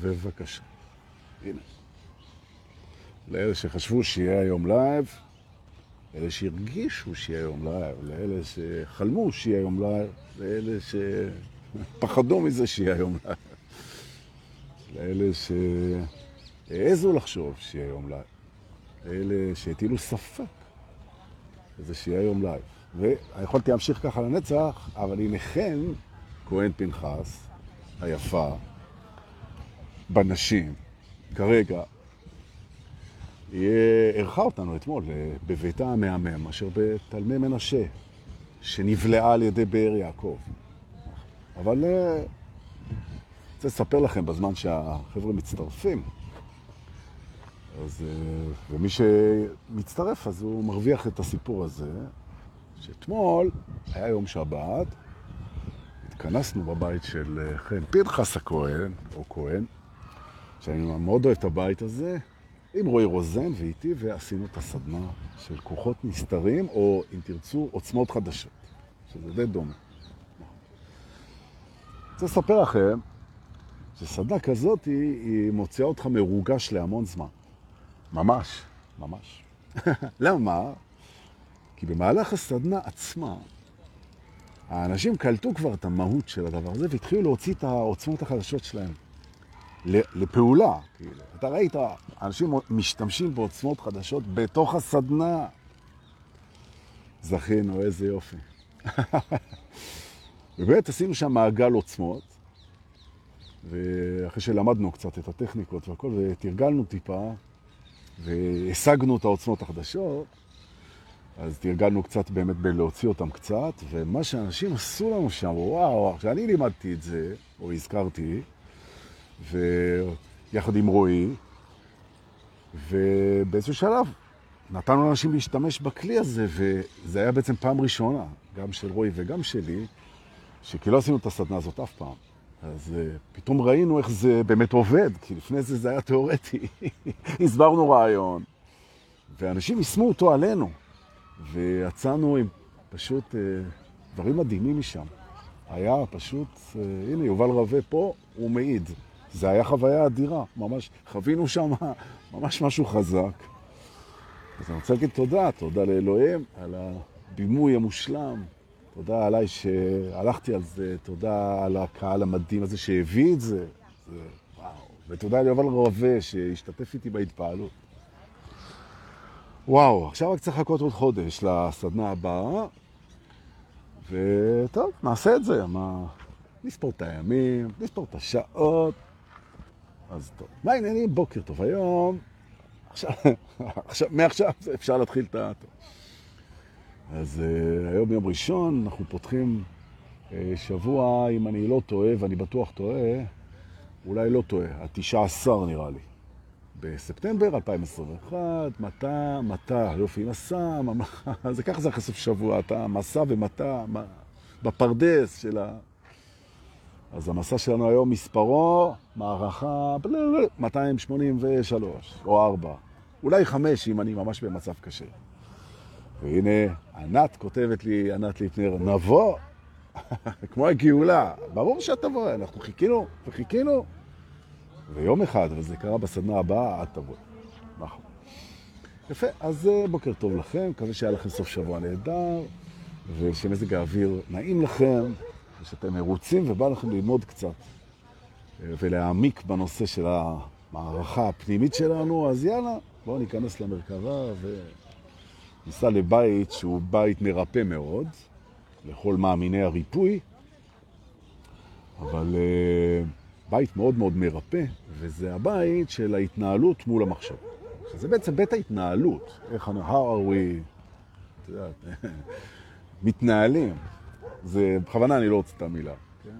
ובבקשה. הנה. לאלה שחשבו שיהיה היום לייב, אלה שהרגישו שיהיה היום לייב, לאלה שחלמו שיהיה היום לייב, לאלה שפחדו מזה שיהיה היום לייב, לאלה שהעזו לחשוב שיהיה היום לייב, לאלה שהטילו ספק זה שיהיה היום לייב. ויכולתי להמשיך ככה לנצח, אבל הנה חן, כהן פנחס, היפה, בנשים, כרגע, היא ערכה אותנו אתמול אה, בביתה המהמם, אשר בתלמי מנשה, שנבלעה על ידי באר יעקב. אבל אה, אני רוצה לספר לכם בזמן שהחבר'ה מצטרפים, אז, אה, ומי שמצטרף אז הוא מרוויח את הסיפור הזה, שאתמול היה יום שבת, התכנסנו בבית של חן פנחס הכהן, או כהן, שאני מאוד אוהב את הבית הזה, עם רועי רוזן ואיתי, ועשינו את הסדנה של כוחות נסתרים, או אם תרצו, עוצמות חדשות, שזה די דומה. רוצה לספר לכם שסדנה כזאת היא, היא מוציאה אותך מרוגש להמון זמן. ממש, ממש. למה? כי במהלך הסדנה עצמה, האנשים קלטו כבר את המהות של הדבר הזה והתחילו להוציא את העוצמות החדשות שלהם. לפעולה. כאילו. אתה ראית, אנשים משתמשים בעוצמות חדשות בתוך הסדנה. זכינו, איזה יופי. ובאמת עשינו שם מעגל עוצמות, ואחרי שלמדנו קצת את הטכניקות והכל, ותרגלנו טיפה, והשגנו את העוצמות החדשות, אז תרגלנו קצת באמת בלהוציא אותם קצת, ומה שאנשים עשו לנו שם, וואו, כשאני לימדתי את זה, או הזכרתי, ויחד עם רועי, ובאיזשהו שלב נתנו לאנשים להשתמש בכלי הזה, וזה היה בעצם פעם ראשונה, גם של רועי וגם שלי, שכי לא עשינו את הסדנה הזאת אף פעם. אז uh, פתאום ראינו איך זה באמת עובד, כי לפני זה זה היה תיאורטי. הסברנו רעיון, ואנשים יישמו אותו עלינו, ויצאנו עם פשוט uh, דברים מדהימים משם. היה פשוט, uh, הנה, יובל רווה פה, הוא מעיד. זה היה חוויה אדירה, ממש, חווינו שם ממש משהו חזק. אז אני רוצה להגיד תודה, תודה לאלוהים על הבימוי המושלם, תודה עליי שהלכתי על זה, תודה על הקהל המדהים הזה שהביא את זה, זה וואו, ותודה ליובל רווה שהשתתף איתי בהתפעלות. וואו, עכשיו רק צריך לחכות עוד חודש לסדנה הבאה, וטוב, נעשה את זה, מה... נספור את הימים, נספור את השעות. אז טוב. מה העניינים? בוקר טוב היום. עכשיו, עכשיו, מעכשיו אפשר להתחיל את ה... אז uh, היום יום ראשון, אנחנו פותחים uh, שבוע, אם אני לא טועה, ואני בטוח טועה, אולי לא טועה, התשעה עשר נראה לי. בספטמבר 2021, מטה, מטה, יופי, מסע, זה ככה זה סוף שבוע, אתה מסע ומטה, בפרדס של ה... אז המסע שלנו היום מספרו, מערכה 283 או 4, אולי 5 אם אני ממש במצב קשה. והנה, ענת כותבת לי, ענת ליפנר, נבוא, כמו הגאולה. ברור שתבוא, אנחנו חיכינו וחיכינו, ויום אחד, וזה קרה בסדנה הבאה, את תבוא. נכון. יפה, אז אה, בוקר טוב לכם, מקווה שהיה לכם סוף שבוע נהדר, ושמזג האוויר נעים לכם. ושאתם מרוצים ובא לכם ללמוד קצת אה, ולהעמיק בנושא של המערכה הפנימית שלנו, אז יאללה, בואו ניכנס למרכבה וניסע לבית שהוא בית מרפא מאוד, לכל מאמיני הריפוי, אבל uh, בית מאוד מאוד מרפא, וזה הבית של ההתנהלות מול המחשב. זה בעצם בית ההתנהלות, איך אנחנו, how are we, את יודעת, מתנהלים. זה, בכוונה אני לא רוצה את המילה. כן?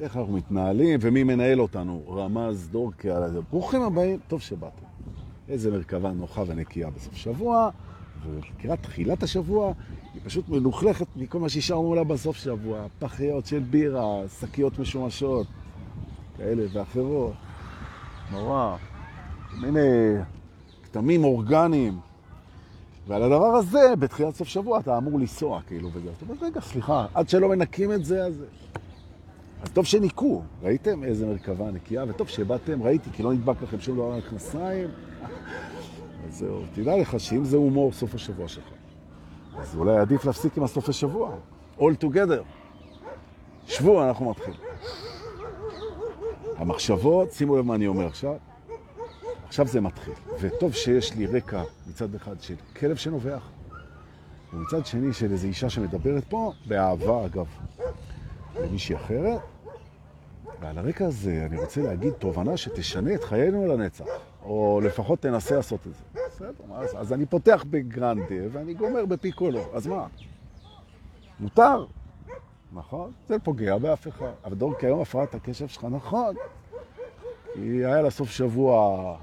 איך אנחנו מתנהלים ומי מנהל אותנו, רמז דורקי על זה. ברוכים הבאים, טוב שבאתם. איזה מרכבה נוחה ונקייה בסוף שבוע, ולקראת תחילת השבוע היא פשוט מלוכלכת מכל מה שהשארנו לה בסוף שבוע. פחיות של בירה, שקיות משומשות, כאלה ואחרות. נורא. מיני כתמים אורגניים. ועל הדבר הזה, בתחילת סוף שבוע, אתה אמור לנסוע, כאילו, וזה. אתה אומר, רגע, סליחה, עד שלא מנקים את זה, אז... אז טוב שניקו, ראיתם איזה מרכבה נקייה, וטוב שבאתם, ראיתי, כי לא נדבק לכם שום דבר על הכנסיים. אז זהו, תדע לך שאם זה הומור סוף השבוע שלך, אז אולי עדיף להפסיק עם הסוף השבוע. All together. שבו, אנחנו מתחילים. המחשבות, שימו לב מה אני אומר עכשיו, עכשיו זה מתחיל. וטוב שיש לי רקע מצד אחד של כלב שנובח, ומצד שני של איזו אישה שמדברת פה, באהבה אגב, למישהי אחרת. ועל הרקע הזה אני רוצה להגיד תובנה שתשנה את חיינו לנצח, או לפחות תנסה לעשות את זה. בסדר, אז, אז אני פותח בגרנדה ואני גומר בפיקולו, אז מה? מותר, נכון? זה לא פוגע באף אחד. אבל דור, כיום הפרעת הקשב שלך, נכון. כי היה לה סוף שבוע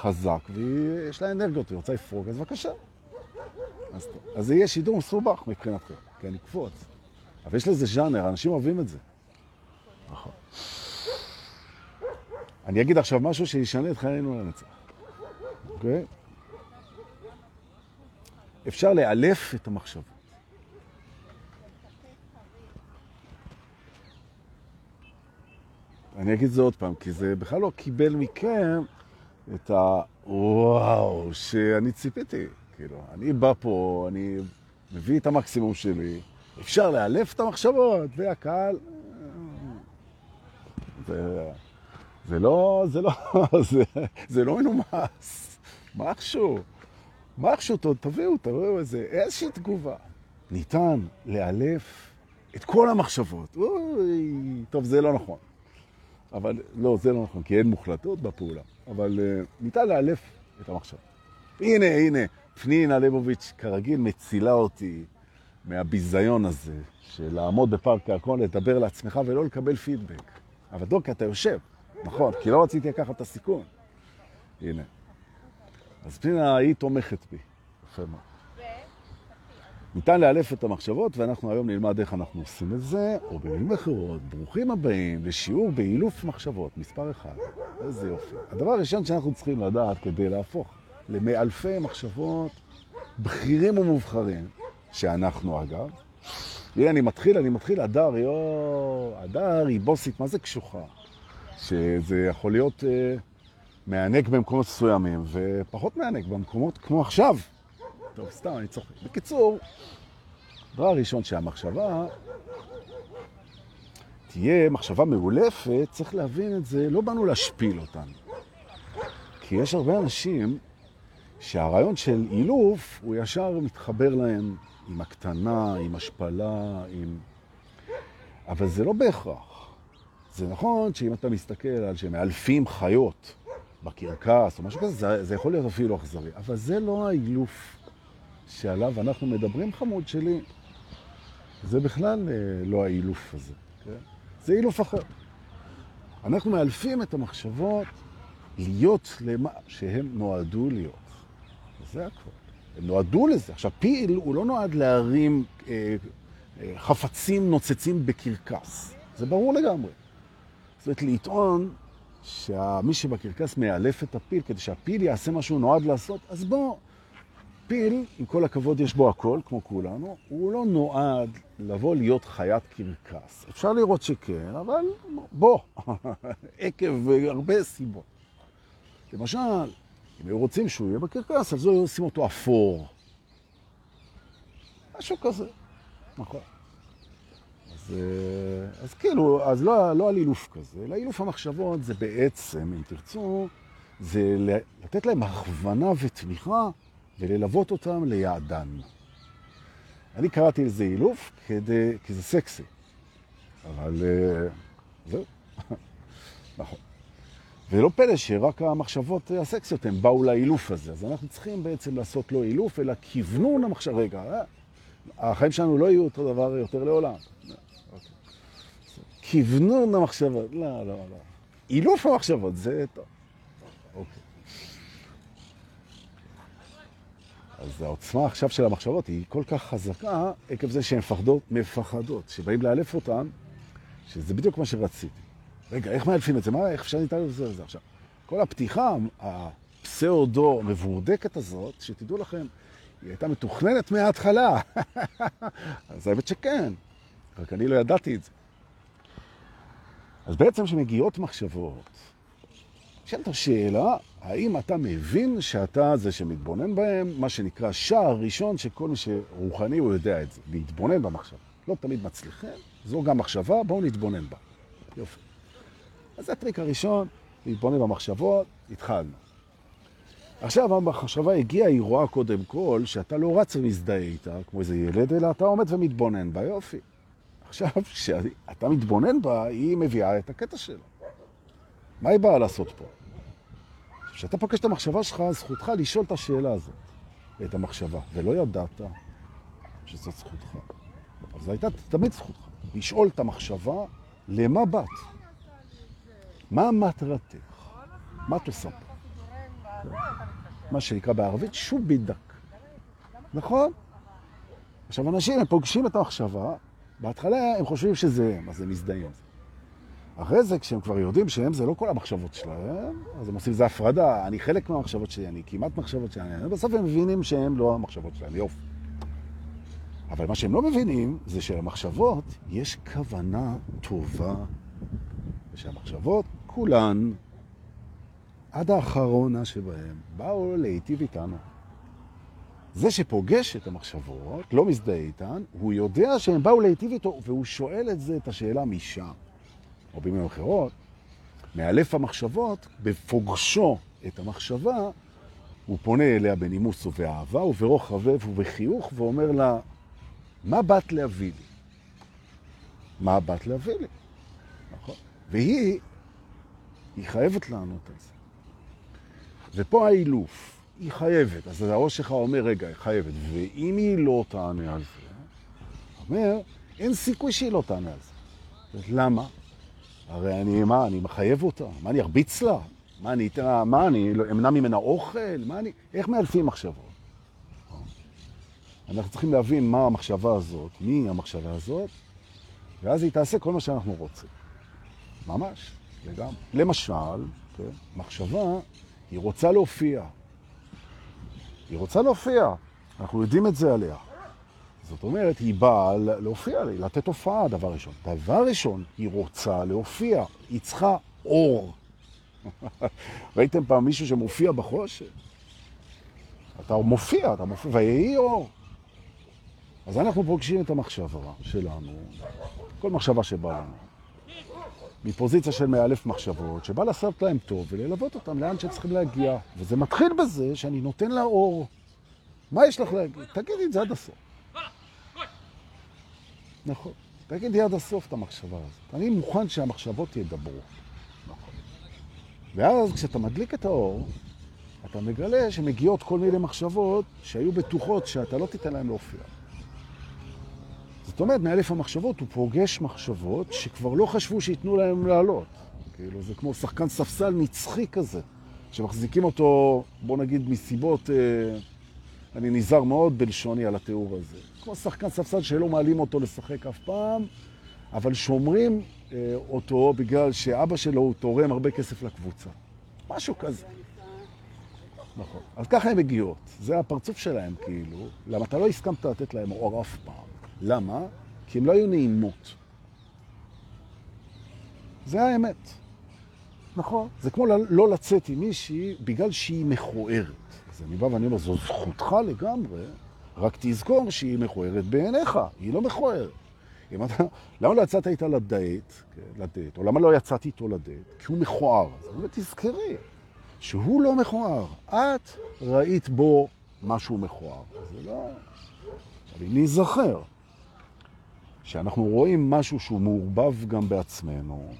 חזק, ויש לה אנרגיות, היא רוצה לפרוק, אז בבקשה. אז, אז זה יהיה שידור מסובך מבחינתכם, כי אני אקפוץ. אבל יש לזה ז'אנר, אנשים אוהבים את זה. נכון. אני אגיד עכשיו משהו שישנה את חיינו לנצח. אוקיי? אפשר לאלף את המחשבות. אני אגיד זה עוד פעם, כי זה בכלל לא קיבל מכם את הוואו שאני ציפיתי. כאילו, אני בא פה, אני מביא את המקסימום שלי, אפשר לאלף את המחשבות, והקהל... זה, זה לא, זה לא, זה, זה לא מנומס. משהו, משהו, תביאו, תביאו איזה, איזושהי תגובה. ניתן לאלף את כל המחשבות. אוי, טוב, זה לא נכון. אבל לא, זה לא נכון, כי אין מוחלטות בפעולה. אבל uh, ניתן לאלף את המחשבות. הנה, הנה, פנינה ליבוביץ' כרגיל מצילה אותי מהביזיון הזה של לעמוד בפארק הירקון, לדבר לעצמך ולא לקבל פידבק. אבל דוקא, אתה יושב, נכון, כי לא רציתי לקחת את הסיכון. הנה. אז פנינה, היא תומכת בי. יפה מאוד. ניתן לאלף את המחשבות, ואנחנו היום נלמד איך אנחנו עושים את זה, או במילים אחרות, ברוכים הבאים לשיעור באילוף מחשבות, מספר אחד. איזה יופי. הדבר הראשון שאנחנו צריכים לדעת כדי להפוך למאלפי מחשבות בכירים ומובחרים, שאנחנו אגב, הנה, אני מתחיל, אני מתחיל, הדר, יו, הדר היא בוסית, מה זה קשוחה? שזה יכול להיות אה, מענק במקומות מסוימים, ופחות מענק במקומות כמו עכשיו. טוב, סתם, אני צוחק. בקיצור, הדבר הראשון שהמחשבה תהיה מחשבה מאולפת, צריך להבין את זה, לא באנו להשפיל אותן. כי יש הרבה אנשים שהרעיון של אילוף, הוא ישר מתחבר להם עם הקטנה, עם השפלה, עם... אבל זה לא בהכרח. זה נכון שאם אתה מסתכל על שמאלפים חיות בקרקס או משהו כזה, זה, זה יכול להיות אפילו אכזרי. אבל זה לא האילוף שעליו אנחנו מדברים, חמוד שלי. זה בכלל אה, לא האילוף הזה. כן? זה אילוף אחר. אנחנו מאלפים את המחשבות להיות למה שהם נועדו להיות. זה הכל. הם נועדו לזה. עכשיו, פיל הוא לא נועד להרים אה, אה, חפצים נוצצים בקרקס. זה ברור לגמרי. זאת אומרת, לטעון שמי שבקרקס מאלף את הפיל כדי שהפיל יעשה מה שהוא נועד לעשות, אז בוא, פיל, עם כל הכבוד יש בו הכל, כמו כולנו, הוא לא נועד לבוא להיות חיית קרקס. אפשר לראות שכן, אבל בוא, עקב הרבה סיבות. למשל, אם היו רוצים שהוא יהיה בקרקס, אז היו עושים אותו אפור. משהו כזה, נכון. אז, אה, אז כאילו, אז לא, לא על אילוף כזה, אלא אילוף המחשבות זה בעצם, אם תרצו, זה לתת להם הכוונה ותמיכה וללוות אותם ליעדן. אני קראתי לזה אילוף כדי, כי זה סקסי, אבל אה, זהו, נכון. ולא פלא שרק המחשבות הסקסיות הן באו לאילוף הזה. אז אנחנו צריכים בעצם לעשות לא אילוף, אלא כיוונון המחשב. רגע, אה? החיים שלנו לא יהיו אותו דבר יותר לעולם. כיוונון המחשבות, לא, לא, לא. אילוף המחשבות, זה טוב. אוקיי. אז העוצמה עכשיו של המחשבות היא כל כך חזקה עקב זה שהן מפחדות, מפחדות, שבאים לאלף אותן, שזה בדיוק מה שרציתי. רגע, איך מאלפים את זה? מה, איך אפשר להתאר את זה עכשיו? כל הפתיחה הפסאודו מבורדקת הזאת, שתדעו לכם, היא הייתה מתוכננת מההתחלה. אז האמת שכן, רק אני לא ידעתי את זה. אז בעצם כשמגיעות מחשבות, נשאלת השאלה, האם אתה מבין שאתה זה שמתבונן בהם, מה שנקרא שער ראשון שכל מי שרוחני הוא יודע את זה, להתבונן במחשבה. לא תמיד מצליחים, זו גם מחשבה, בואו נתבונן בה. יופי. אז זה הטריק הראשון, להתבונן במחשבות, התחלנו. עכשיו המחשבה הגיעה, היא רואה קודם כל שאתה לא רץ ומזדהה איתה כמו איזה ילד, אלא אתה עומד ומתבונן בה, יופי. עכשיו, כשאתה מתבונן בה, היא מביאה את הקטע שלה. מה היא באה לעשות פה? כשאתה פוגש את המחשבה שלך, זכותך לשאול את השאלה הזאת, את המחשבה, ולא ידעת שזאת זכותך. אבל זו הייתה תמיד זכותך, לשאול את המחשבה למה באת, מה מטרתך, מה את עושה פה. מה שנקרא בערבית שוב בידק. נכון? עכשיו, אנשים, הם פוגשים את המחשבה, בהתחלה הם חושבים שזה הם, אז הם מזדהים. אחרי זה, כשהם כבר יודעים שהם זה לא כל המחשבות שלהם, אז הם עושים איזה הפרדה, אני חלק מהמחשבות שלי, אני כמעט מחשבות שלי, בסוף הם מבינים שהם לא המחשבות שלהם, יופי. אבל מה שהם לא מבינים זה שלמחשבות יש כוונה טובה, ושהמחשבות כולן, עד האחרונה שבהם, באו להיטיב איתנו. זה שפוגש את המחשבות, לא מזדהה איתן, הוא יודע שהם באו להיטיב איתו, והוא שואל את זה, את השאלה משם. או במילים אחרות, מאלף המחשבות, בפוגשו את המחשבה, הוא פונה אליה בנימוס ובאהבה וברוך רבב ובחיוך ואומר לה, מה באת להביא לי? מה באת להביא לי? נכון. והיא, היא חייבת לענות על זה. ופה האילוף, היא חייבת. אז הראש שלך אומר, רגע, היא חייבת. ואם היא לא תענה על זה, אומר, אין סיכוי שהיא לא תענה על זה. למה? הרי אני, מה, אני מחייב אותה? מה, אני ארביץ לה? מה, אני אתן מה, אני אמנע ממנה אוכל? מה אני, איך מאלפים מחשבות? אנחנו צריכים להבין מה המחשבה הזאת, מי המחשבה הזאת, ואז היא תעשה כל מה שאנחנו רוצים. ממש, לגמרי. למשל, כן, מחשבה, היא רוצה להופיע. היא רוצה להופיע. אנחנו יודעים את זה עליה. זאת אומרת, היא באה להופיע לתת הופעה, דבר ראשון. דבר ראשון, היא רוצה להופיע, היא צריכה אור. ראיתם פעם מישהו שמופיע בחושך? אתה מופיע, אתה מופיע, ויהי אור. אז אנחנו פוגשים את המחשבה שלנו, כל מחשבה שבאה לנו, מפוזיציה של מאלף מחשבות, שבא לעשות להם טוב וללוות אותם לאן שצריכים להגיע. וזה מתחיל בזה שאני נותן לה אור. מה יש לך להגיד? תגידי את זה עד הסוף. נכון. תגידי עד הסוף את המחשבה הזאת. אני מוכן שהמחשבות ידברו. נכון. ואז כשאתה מדליק את האור, אתה מגלה שמגיעות כל מיני מחשבות שהיו בטוחות שאתה לא תיתן להם להופיע. זאת אומרת, מאלף המחשבות הוא פוגש מחשבות שכבר לא חשבו שייתנו להם לעלות. כאילו, זה כמו שחקן ספסל נצחי כזה, שמחזיקים אותו, בוא נגיד, מסיבות... אה, אני נזהר מאוד בלשוני על התיאור הזה. כמו שחקן ספסל שלא מעלים אותו לשחק אף פעם, אבל שומרים אה, אותו בגלל שאבא שלו הוא תורם הרבה כסף לקבוצה. משהו כזה. נכון. אז ככה הן מגיעות. זה הפרצוף שלהם כאילו. למה אתה לא הסכמת לתת להם אור אף פעם? למה? כי הם לא היו נעימות. זה האמת. נכון. זה כמו לא לצאת עם מישהי בגלל שהיא מכוערת. אז אני בא ואני אומר, זו זכותך לגמרי, רק תזכור שהיא מכוערת בעיניך, היא לא מכוערת. אתה, למה לא יצאת איתה לדייט, כן, לדייט, או למה לא יצאת איתו לדייט? כי הוא מכוער. אז אני תזכרי, שהוא לא מכוער. את ראית בו משהו מכוער. זה לא... אבל אם ניזכר שאנחנו רואים משהו שהוא מעורבב גם בעצמנו,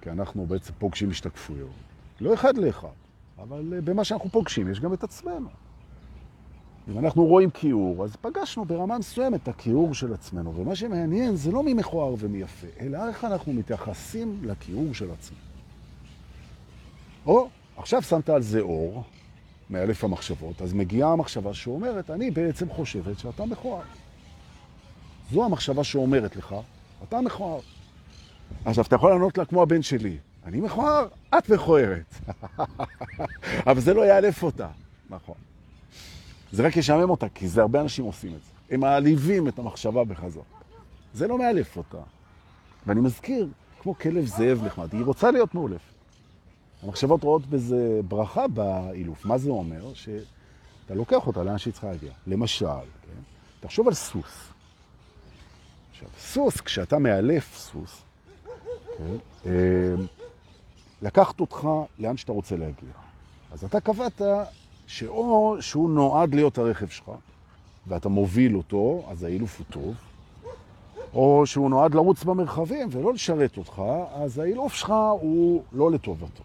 כי אנחנו בעצם פוגשים השתקפויות, לא אחד לאחד. אבל אה, במה שאנחנו פוגשים יש גם את עצמנו. אם אנחנו רואים כיעור, אז פגשנו ברמה מסוימת את הכיעור של עצמנו, ומה שמעניין זה לא מי מכוער ומי יפה, אלא איך אנחנו מתייחסים לכיעור של עצמנו. או, עכשיו שמת על זה אור, מאלף המחשבות, אז מגיעה המחשבה שאומרת, אני בעצם חושבת שאתה מכוער. זו המחשבה שאומרת לך, אתה מכוער. עכשיו, אתה יכול לענות לה כמו הבן שלי, אני מכוער, את מכוערת. אבל זה לא יאלף אותה. נכון. זה רק ישעמם אותה, כי זה הרבה אנשים עושים את זה. הם מעליבים את המחשבה בחזרה. זה לא מאלף אותה. ואני מזכיר, כמו כלב זאב נחמד, היא רוצה להיות מאולפת. המחשבות רואות בזה ברכה באילוף. מה זה אומר? שאתה לוקח אותה לאן שהיא צריכה להגיע. למשל, כן? תחשוב על סוס. עכשיו, סוס, כשאתה מאלף סוס, כן? אה, לקחת אותך לאן שאתה רוצה להגיע. אז אתה קבעת שאו שהוא נועד להיות הרכב שלך, ואתה מוביל אותו, אז האילוף הוא טוב, או שהוא נועד לרוץ במרחבים ולא לשרת אותך, אז האילוף שלך הוא לא לטובתו.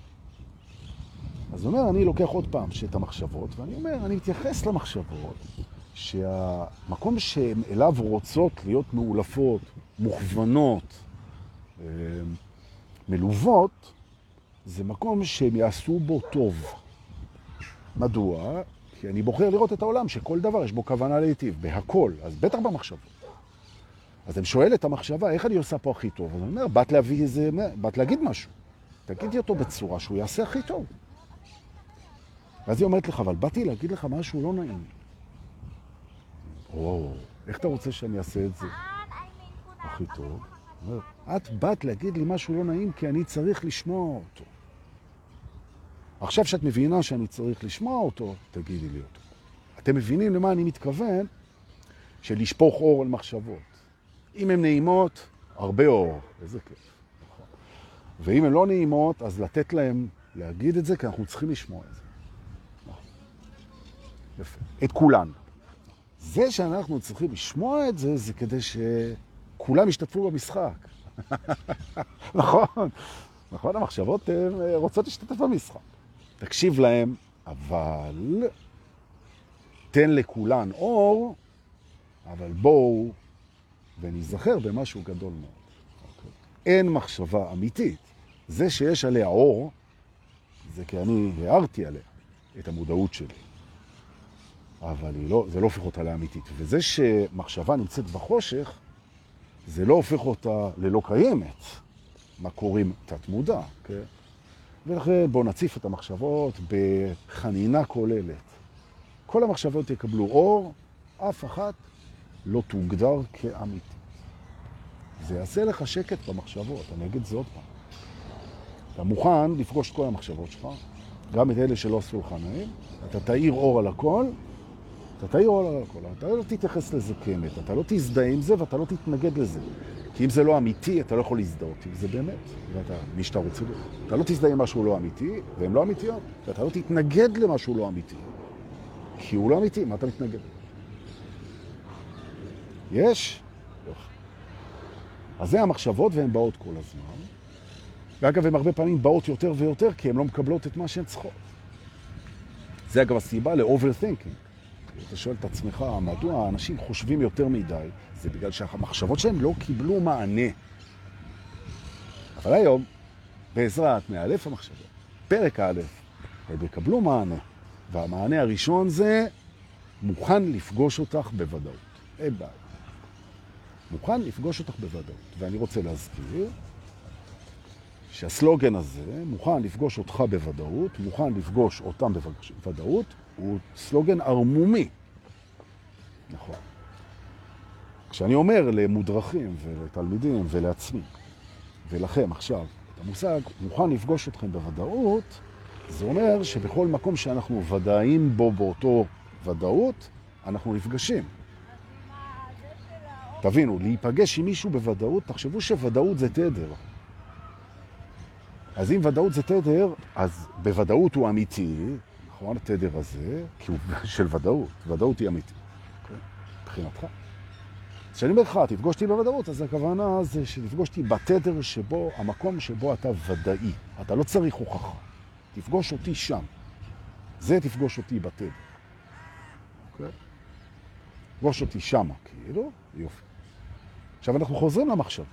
אז אומר, אני לוקח עוד פעם את המחשבות, ואני אומר, אני מתייחס למחשבות, שהמקום שהן אליו רוצות להיות מאולפות, מוכוונות, אה, מלוות, זה מקום שהם יעשו בו טוב. מדוע? כי אני בוחר לראות את העולם שכל דבר יש בו כוונה להיטיב, בהכל, אז בטח במחשבות. אז אני שואל את המחשבה, איך אני עושה פה הכי טוב? אז אני אומר, באת להביא איזה, באת להגיד משהו. תגידי אותו בצורה שהוא יעשה הכי טוב. ואז היא אומרת לך, אבל באתי להגיד לך משהו לא נעים. או, איך אתה רוצה שאני אעשה את זה הכי טוב? את באת להגיד לי משהו לא נעים כי אני צריך לשמוע אותו. עכשיו שאת מבינה שאני צריך לשמוע אותו, תגידי לי אותו. אתם מבינים למה אני מתכוון? של לשפוך אור על מחשבות. אם הן נעימות, הרבה אור. איזה כיף. נכון. ואם הן לא נעימות, אז לתת להם להגיד את זה, כי אנחנו צריכים לשמוע את זה. נכון. יפה. את כולן. זה שאנחנו צריכים לשמוע את זה, זה כדי שכולם ישתתפו במשחק. נכון, נכון, המחשבות רוצות להשתתף במשחק. תקשיב להם, אבל תן לכולן אור, אבל בואו ונזכר במשהו גדול מאוד. Okay. אין מחשבה אמיתית. זה שיש עליה אור, זה כי אני הערתי עליה את המודעות שלי. אבל לא, זה לא הופך אותה לאמיתית. וזה שמחשבה נמצאת בחושך, זה לא הופך אותה ללא קיימת. מה קוראים תת מודע, כן? ולכן בואו נציף את המחשבות בחנינה כוללת. כל המחשבות יקבלו אור, אף אחת לא תוגדר כאמיתית. זה יעשה לך שקט במחשבות, אני אגיד עוד פעם. אתה מוכן לפגוש את כל המחשבות שלך, גם את אלה שלא עשו לך נעים, אתה תאיר אור על הכל, אתה תאיר אור על הכל, אתה לא תתייחס לזה כאמת, אתה לא תזדהה עם זה ואתה לא תתנגד לזה. כי אם זה לא אמיתי, אתה לא יכול להזדהות עם זה באמת, ואתה, מי שאתה רוצה, אתה לא תזדהה עם משהו לא אמיתי, והן לא אמיתיות, ואתה לא תתנגד למשהו לא אמיתי. כי הוא לא אמיתי, מה אתה מתנגד? יש? אז זה המחשבות והן באות כל הזמן. ואגב, הן הרבה פעמים באות יותר ויותר כי הן לא מקבלות את מה שהן צריכות. זה אגב הסיבה ל-overthinking. אתה שואל את עצמך, מדוע האנשים חושבים יותר מדי? זה בגלל שהמחשבות שלהם לא קיבלו מענה. אבל היום, בעזרת מאלף המחשבות, פרק א', הם יקבלו מענה. והמענה הראשון זה מוכן לפגוש אותך בוודאות. אין בעיה. מוכן לפגוש אותך בוודאות. ואני רוצה להזכיר שהסלוגן הזה, מוכן לפגוש אותך בוודאות, מוכן לפגוש אותם בוודאות, הוא סלוגן ערמומי. נכון. כשאני אומר למודרכים ולתלמידים ולעצמי ולכם עכשיו, את המושג מוכן לפגוש אתכם בוודאות, זה אומר שבכל מקום שאנחנו ודאים בו באותו ודאות, אנחנו נפגשים. תבינו, להיפגש עם מישהו בוודאות, תחשבו שוודאות זה תדר. אז אם ודאות זה תדר, אז בוודאות הוא אמיתי, נכון, התדר הזה, כי הוא של ודאות, ודאות היא אמיתית, okay? כשאני אומר לך, תפגוש אותי בוודאות, אז הכוונה זה שתפגוש אותי בתדר שבו, המקום שבו אתה ודאי. אתה לא צריך הוכחה. תפגוש אותי שם. זה תפגוש אותי בתדר. אוקיי? תפגוש אותי שם, כאילו, יופי. עכשיו אנחנו חוזרים למחשבות,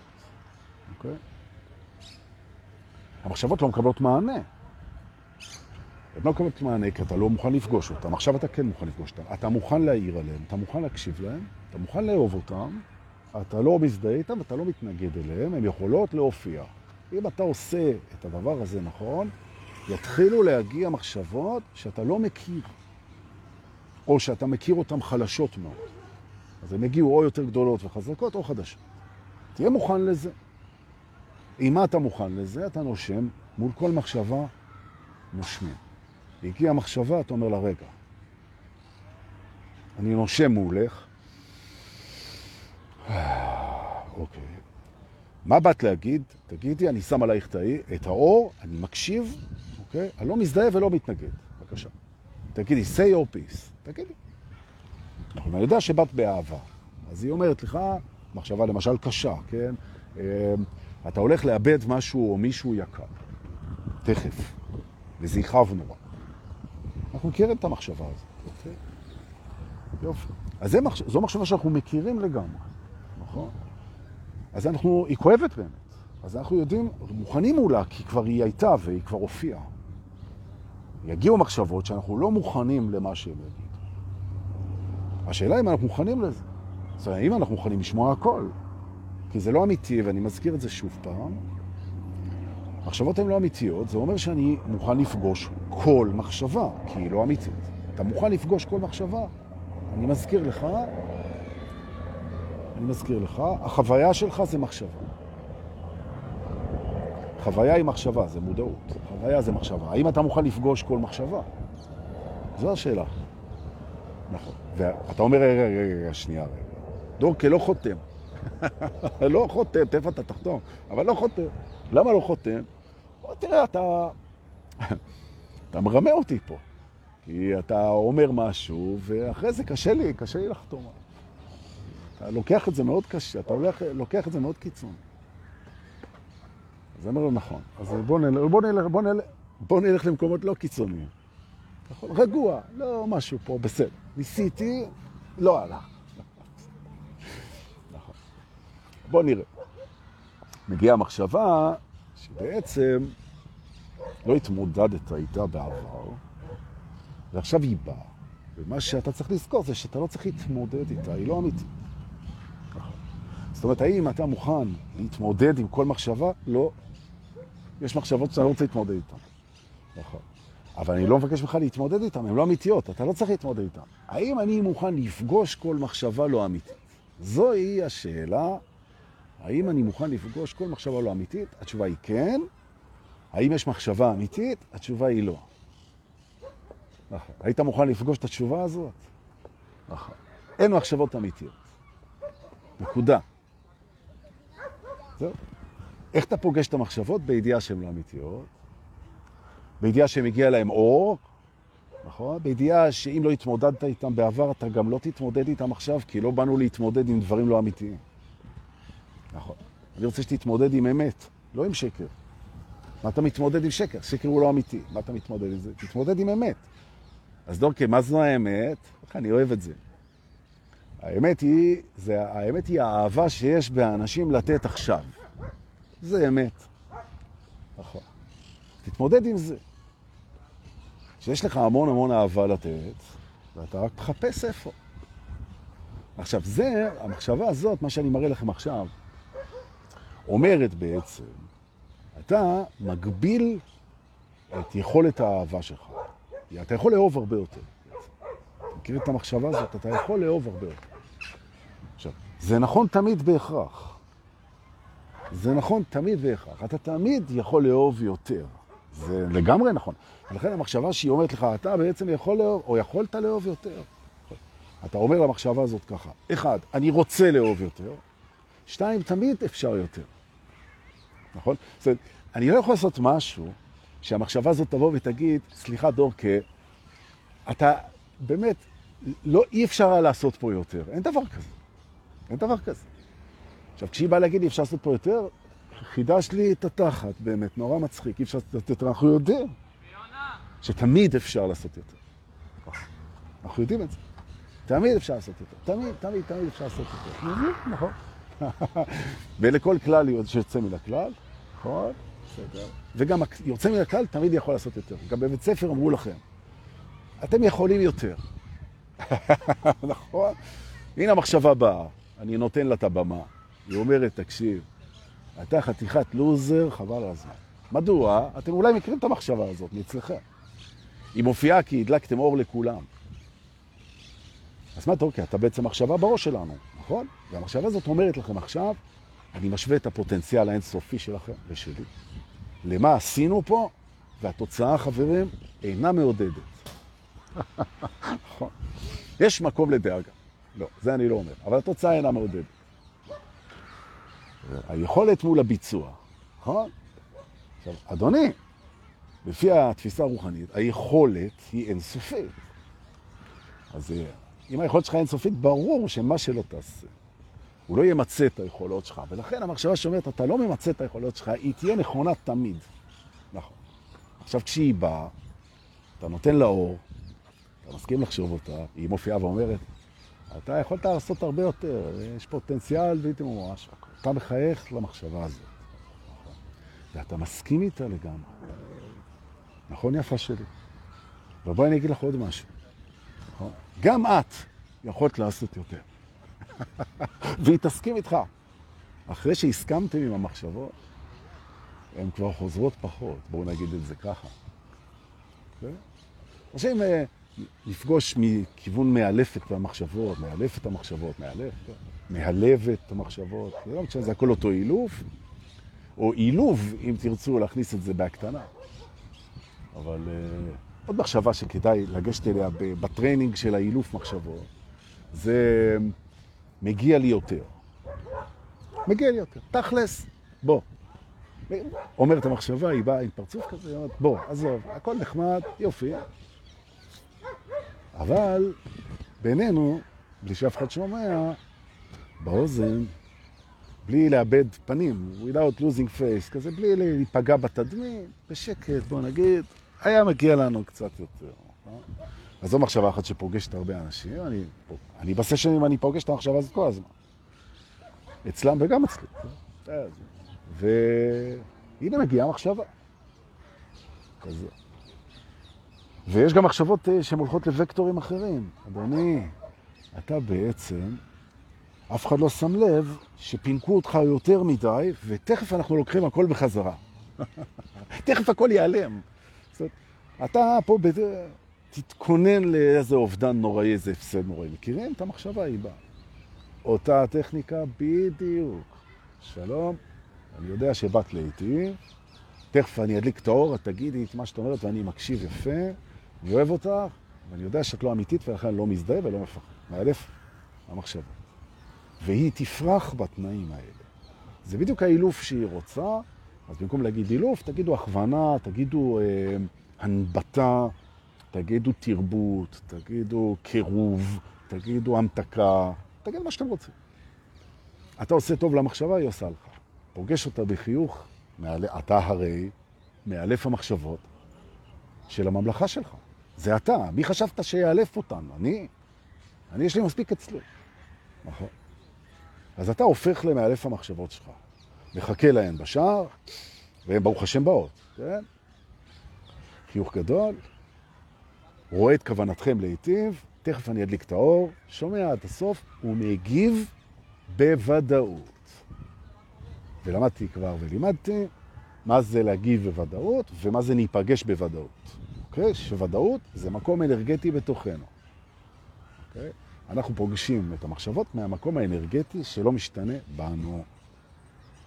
אוקיי? המחשבות לא מקבלות מענה. הן לא מקבלות מענה כי אתה לא מוכן לפגוש אותם. עכשיו אתה כן מוכן לפגוש אותם. אתה מוכן להעיר עליהם, אתה מוכן להקשיב להם, אתה מוכן לאהוב אותם, אתה לא מזדהה איתם, אתה לא מתנגד אליהם, הן יכולות להופיע. אם אתה עושה את הדבר הזה נכון, יתחילו להגיע מחשבות שאתה לא מכיר, או שאתה מכיר אותן חלשות מאוד. אז הן יגיעו או יותר גדולות וחזקות או חדשות. תהיה מוכן לזה. מה אתה מוכן לזה? אתה נושם, מול כל מחשבה נושמים. הגיעה מחשבה, אתה אומר לה, רגע, אני נושם מולך. אוקיי. מה באת להגיד? תגידי, אני שם עלייך את האור, אני מקשיב, אוקיי? אני לא מזדהה ולא מתנגד. בבקשה. תגידי, say your peace. תגידי. אני יודע שבאת באהבה. אז היא אומרת לך, מחשבה למשל קשה, כן? אמ, אתה הולך לאבד משהו או מישהו יקר. תכף. וזה יכאב נורא. אנחנו מכירים את המחשבה הזאת, אוקיי? יופי. אז מחש... זו מחשבה שאנחנו מכירים לגמרי, נכון? אז אנחנו, היא כואבת באמת. אז אנחנו יודעים, מוכנים מולה, כי כבר היא הייתה והיא כבר הופיעה. יגיעו מחשבות שאנחנו לא מוכנים למה שהם יגידו. השאלה אם אנחנו מוכנים לזה. זאת אומרת, האם אנחנו מוכנים לשמוע הכל? כי זה לא אמיתי, ואני מזכיר את זה שוב פעם. מחשבות הן לא אמיתיות, זה אומר שאני מוכן לפגוש כל מחשבה, כי היא לא אמיתית. אתה מוכן לפגוש כל מחשבה? אני מזכיר לך, אני מזכיר לך, החוויה שלך זה מחשבה. חוויה היא מחשבה, זה מודעות. חוויה זה מחשבה. האם אתה מוכן לפגוש כל מחשבה? זו השאלה. נכון. ואתה אומר, רגע, רגע, רגע, שנייה, רגע. דורקה לא חותם. לא חותם, תכף אתה תחתום, אבל לא חותם. למה לא חותם? בוא תראה, אתה... אתה מרמה אותי פה. כי אתה אומר משהו, ואחרי זה קשה לי, קשה לי לחתום. אתה לוקח את זה מאוד קשה, אתה הולך, לוקח את זה מאוד קיצון. אני אומר לו, נכון. אז בוא נלך, בוא נלך, בוא נלך, בוא נלך למקומות לא קיצוניים. רגוע, לא משהו פה, בסדר. ניסיתי, לא הלך. נכון. בוא נראה. מגיעה המחשבה שבעצם לא התמודדת איתה בעבר, ועכשיו היא באה. ומה שאתה צריך לזכור זה שאתה לא צריך להתמודד איתה, היא לא אמיתית. זאת אומרת, האם אתה מוכן להתמודד עם כל מחשבה? לא. יש מחשבות שאתה לא רוצה להתמודד איתן. נכון. אבל אני לא מבקש ממך להתמודד איתן, הן לא אמיתיות, אתה לא צריך להתמודד איתן. האם אני מוכן לפגוש כל מחשבה לא אמיתית? זוהי השאלה, האם אני מוכן לפגוש כל מחשבה לא אמיתית? התשובה היא כן. האם יש מחשבה אמיתית? התשובה היא לא. נכון. היית מוכן לפגוש את התשובה הזאת? נכון. אין מחשבות אמיתיות. נקודה. זהו. איך אתה פוגש את המחשבות? בידיעה שהן לא אמיתיות. בידיעה שמגיע להם אור, נכון? בידיעה שאם לא התמודדת איתם בעבר, אתה גם לא תתמודד איתם עכשיו, כי לא באנו להתמודד עם דברים לא אמיתיים. נכון. אני רוצה שתתמודד עם אמת, לא עם שקר. מה אתה מתמודד עם שקר? שקר הוא לא אמיתי. מה אתה מתמודד עם זה? תתמודד עם אמת. אז דורקי, מה זו האמת? איך אני אוהב את זה. האמת היא, זה, האמת היא האהבה שיש באנשים לתת עכשיו. זה אמת. נכון. תתמודד עם זה. שיש לך המון המון אהבה לתת, ואתה רק תחפש איפה. עכשיו, זה, המחשבה הזאת, מה שאני מראה לכם עכשיו, אומרת בעצם, אתה מגביל את יכולת האהבה שלך. אתה יכול לאהוב הרבה יותר. אתה מכיר את המחשבה הזאת? אתה יכול לאהוב הרבה יותר. עכשיו, זה נכון תמיד בהכרח. זה נכון תמיד בהכרח. אתה תמיד יכול לאהוב יותר. זה לגמרי נכון. ולכן המחשבה שהיא אומרת לך, אתה בעצם יכול לאהוב, או יכולת לאהוב יותר. אתה אומר למחשבה הזאת ככה, אחד, אני רוצה לאהוב יותר, שתיים, תמיד אפשר יותר. נכון? זאת אומרת, אני לא יכול לעשות משהו שהמחשבה הזאת תבוא ותגיד, סליחה דורקה, אתה באמת, לא, אי אפשר לעשות פה יותר. אין דבר כזה. אין דבר כזה. עכשיו, כשהיא באה להגיד, אי אפשר לעשות פה יותר, חידש לי את התחת, באמת, נורא מצחיק, אי אפשר לעשות יותר. אנחנו יודעים שתמיד אפשר לעשות יותר. אנחנו יודעים את זה. תמיד אפשר לעשות יותר. תמיד, תמיד, תמיד אפשר לעשות יותר. נכון. ולכל כלל שיוצא מן הכלל, נכון? בסדר. וגם יוצא מן הכלל תמיד יכול לעשות יותר. גם בבית ספר אמרו לכם, אתם יכולים יותר. נכון? הנה המחשבה באה, אני נותן לה את הבמה. היא אומרת, תקשיב, אתה חתיכת לוזר, חבל על הזמן. מדוע? אתם אולי מכירים את המחשבה הזאת מאצלכם. היא מופיעה כי הדלקתם אור לכולם. אז מה אתה אוקיי? אתה בעצם מחשבה בראש שלנו, נכון? והמחשבה הזאת אומרת לכם עכשיו, אני משווה את הפוטנציאל האינסופי שלכם ושלי. למה עשינו פה, והתוצאה, חברים, אינה מעודדת. נכון. יש מקום לדאגה. לא, זה אני לא אומר, אבל התוצאה אינה מעודדת. היכולת מול הביצוע, נכון? עכשיו, אדוני, לפי התפיסה הרוחנית, היכולת היא אינסופית. אז אם היכולת שלך אינסופית, ברור שמה שלא תעשה, הוא לא ימצא את היכולות שלך. ולכן המחשבה שאומרת, אתה לא ממצא את היכולות שלך, היא תהיה נכונה תמיד. נכון. עכשיו, כשהיא באה, אתה נותן לה אור, אתה מסכים לחשוב אותה, היא מופיעה ואומרת, אתה יכולת לעשות הרבה יותר, יש פוטנציאל בלתי ממש. אתה מחייך למחשבה הזאת. ואתה מסכים איתה לגמרי. נכון, יפה שלי? ובואי אני אגיד לך עוד משהו. נכון? גם את יכולת לעשות יותר. והיא תסכים איתך. אחרי שהסכמתם עם המחשבות, הן כבר חוזרות פחות, בואו נגיד את זה ככה. אנשים okay? אה, לפגוש מכיוון מאלף את המחשבות, מאלף את המחשבות, מאלף, מהלב את המחשבות, זה לא משנה, זה הכל אותו אילוף, או אילוף, אם תרצו להכניס את זה בהקטנה. אבל uh, עוד מחשבה שכדאי לגשת אליה ב training של האילוף מחשבות, זה מגיע לי יותר. מגיע לי יותר. תכלס, בוא. אומרת המחשבה, היא באה עם פרצוף כזה, אומרת, בוא, עזוב, הכל נחמד, יופי. אבל בינינו, בלי שאף אחד שומע, באוזן, בלי לאבד פנים, without losing face, כזה בלי להיפגע בתדמית, בשקט, בוא נגיד, היה מגיע לנו קצת יותר. נכון? אז זו מחשבה אחת שפוגשת הרבה אנשים, אני, אני בסשנים אני פוגש את המחשבה הזאת כל הזמן. אצלם וגם אצלי. והנה מגיעה מחשבה. כזה. ויש גם מחשבות אה, שהן הולכות לוקטורים אחרים. אדוני, אתה בעצם, אף אחד לא שם לב שפינקו אותך יותר מדי, ותכף אנחנו לוקחים הכל בחזרה. תכף הכל ייעלם. אתה פה בזה, תתכונן לאיזה אובדן נוראי, איזה הפסד נוראי. מכירים את המחשבה היא באה. אותה הטכניקה בדיוק. שלום, אני יודע שבאת לעיתי, תכף אני אדליק את האור, את תגידי את מה שאת אומרת ואני מקשיב יפה. אני אוהב אותך, ואני יודע שאת לא אמיתית ולכן לא מזדהה ולא מפחד. מאלף המחשבה. והיא תפרח בתנאים האלה. זה בדיוק האילוף שהיא רוצה, אז במקום להגיד אילוף, תגידו הכוונה, תגידו אה, הנבטה, תגידו תרבות, תגידו קירוב, תגידו המתקה, תגיד מה שאתם רוצים. אתה עושה טוב למחשבה, היא עושה לך. פוגש אותה בחיוך, מעל... אתה הרי מאלף המחשבות של הממלכה שלך. זה אתה. מי חשבת שיאלף אותנו? אני? אני, יש לי מספיק אצלי. נכון. אז אתה הופך למאלף המחשבות שלך. מחכה להן בשער, והן ברוך השם באות, כן? חיוך גדול, רואה את כוונתכם להיטיב, תכף אני אדליק את האור, שומע עד הסוף, ומגיב בוודאות. ולמדתי כבר ולימדתי מה זה להגיב בוודאות ומה זה ניפגש בוודאות. אוקיי? שוודאות זה מקום אנרגטי בתוכנו. אוקיי? אנחנו פוגשים את המחשבות מהמקום האנרגטי שלא משתנה בנו.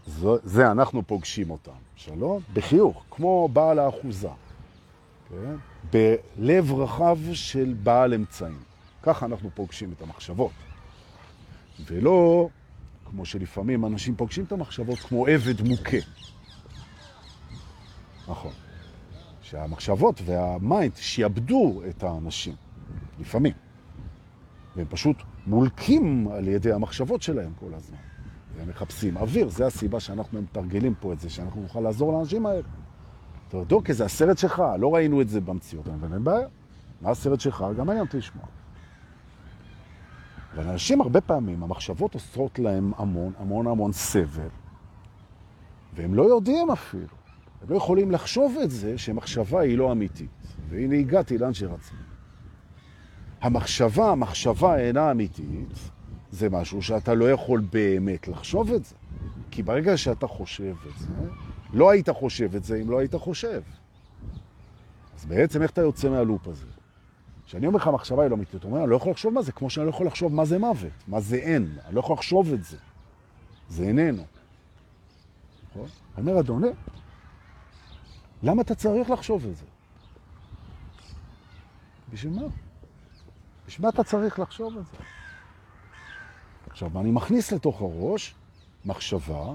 זו, זה אנחנו פוגשים אותם. שלום? בחיוך, כמו בעל האחוזה. כן? בלב רחב של בעל אמצעים. ככה אנחנו פוגשים את המחשבות. ולא כמו שלפעמים אנשים פוגשים את המחשבות כמו עבד מוכה. נכון. שהמחשבות והמיינד שיאבדו את האנשים, לפעמים. והם פשוט מולקים על ידי המחשבות שלהם כל הזמן. והם מחפשים אוויר, זה הסיבה שאנחנו מתרגלים פה את זה, שאנחנו נוכל לעזור לאנשים האלה. יודע, כי זה הסרט שלך, לא ראינו את זה במציאות, אבל אין בעיה. מה הסרט שלך? גם מעניין אותי לשמוע. אבל אנשים הרבה פעמים, המחשבות עושות להם המון, המון המון סבל, והם לא יודעים אפילו. הם לא יכולים לחשוב את זה שמחשבה היא לא אמיתית. והנה הגעתי לאן שרציתי. המחשבה, המחשבה אינה אמיתית, זה משהו שאתה לא יכול באמת לחשוב את זה. כי ברגע שאתה חושב את זה, לא היית חושב את זה אם לא היית חושב. אז בעצם איך אתה יוצא מהלופ הזה? כשאני אומר לך המחשבה היא לא אמיתית, אתה אומר, אני לא יכול לחשוב מה זה, כמו שאני לא יכול לחשוב מה זה מוות, מה זה אין, אני לא יכול לחשוב את זה. זה איננו. נכון? אומר אדוני, למה אתה צריך לחשוב את זה? בשביל מה? בשביל מה אתה צריך לחשוב את זה? עכשיו, אני מכניס לתוך הראש מחשבה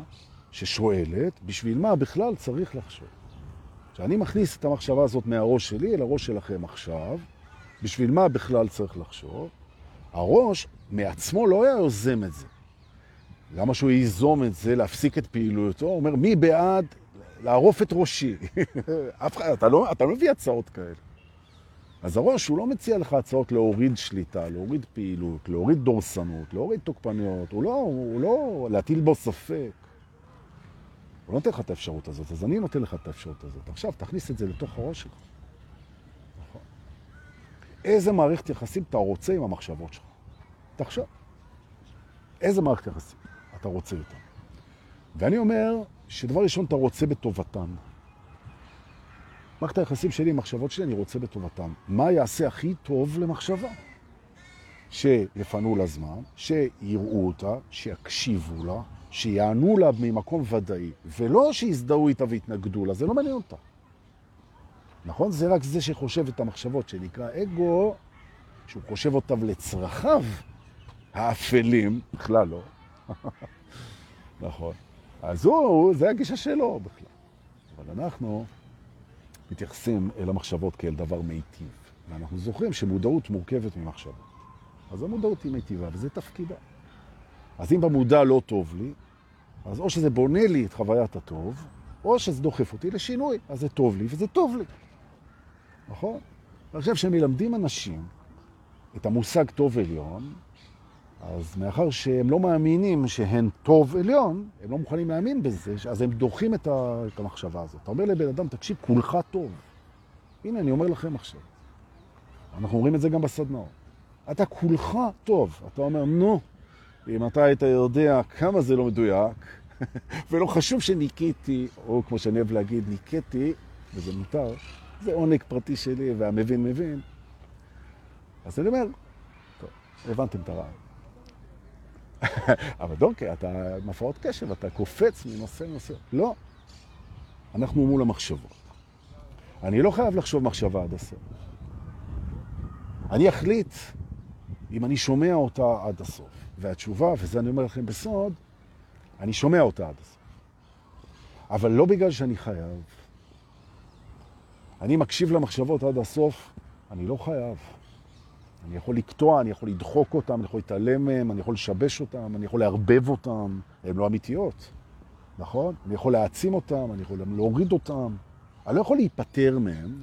ששואלת, בשביל מה בכלל צריך לחשוב? כשאני מכניס את המחשבה הזאת מהראש שלי אל הראש שלכם עכשיו, בשביל מה בכלל צריך לחשוב? הראש מעצמו לא היה יוזם את זה. למה שהוא ייזום את זה, להפסיק את פעילותו? הוא אומר, מי בעד לערוף את ראשי? אתה לא, אתה לא מביא הצעות כאלה. אז הראש, הוא לא מציע לך הצעות להוריד שליטה, להוריד פעילות, להוריד דורסנות, להוריד תוקפניות, הוא לא, הוא לא, להטיל בו ספק. הוא לא נותן לך את האפשרות הזאת, אז אני נותן לך את האפשרות הזאת. עכשיו, תכניס את זה לתוך הראש שלך. נכון. איזה מערכת יחסים אתה רוצה עם המחשבות שלך? תחשוב. איזה מערכת יחסים אתה רוצה איתן? ואני אומר שדבר ראשון, אתה רוצה בטובתן. מערכת היחסים שלי עם מחשבות שלי, אני רוצה בטובתן. מה יעשה הכי טוב למחשבה? שיפנו לה זמן, שיראו אותה, שיקשיבו לה, שיענו לה ממקום ודאי, ולא שיזדהו איתה והתנגדו לה, זה לא מעניין אותה. נכון? זה רק זה שחושב את המחשבות, שנקרא אגו, שהוא חושב אותם לצרכיו האפלים, בכלל לא. נכון. אז הוא, זה הגישה שלו בכלל. אבל אנחנו מתייחסים אל המחשבות כאל דבר מיטיב. ואנחנו זוכרים שמודעות מורכבת ממחשבות. אז המודעות היא מיטיבה, וזה תפקידה. אז אם במודע לא טוב לי, אז או שזה בונה לי את חוויית הטוב, או שזה דוחף אותי לשינוי. אז זה טוב לי וזה טוב לי. נכון? אני חושב שמלמדים אנשים את המושג טוב עליון, אז מאחר שהם לא מאמינים שהן טוב עליון, הם לא מוכנים להאמין בזה, אז הם דוחים את המחשבה הזאת. אתה אומר לבן אדם, תקשיב, כולך טוב. הנה, אני אומר לכם עכשיו. אנחנו אומרים את זה גם בסדנאות. אתה כולך טוב. אתה אומר, נו, אם אתה היית יודע כמה זה לא מדויק, ולא חשוב שניקיתי, או כמו שאני אוהב להגיד, ניקיתי, וזה מותר, זה עונג פרטי שלי, והמבין מבין. אז אני אומר, טוב, הבנתם את הרעיון. אבל דונקי, אתה עם הפרעות קשב, אתה קופץ מנושא לנושא. לא. אנחנו מול המחשבות. אני לא חייב לחשוב מחשבה עד הסוף. אני אחליט אם אני שומע אותה עד הסוף. והתשובה, וזה אני אומר לכם בסוד, אני שומע אותה עד הסוף. אבל לא בגלל שאני חייב. אני מקשיב למחשבות עד הסוף, אני לא חייב. אני יכול לקטוע, אני יכול לדחוק אותם, אני יכול להתעלם מהם, אני יכול לשבש אותם, אני יכול לערבב אותם, הן לא אמיתיות, נכון? אני יכול להעצים אותם, אני יכול להוריד אותם. אני לא יכול להיפטר מהם,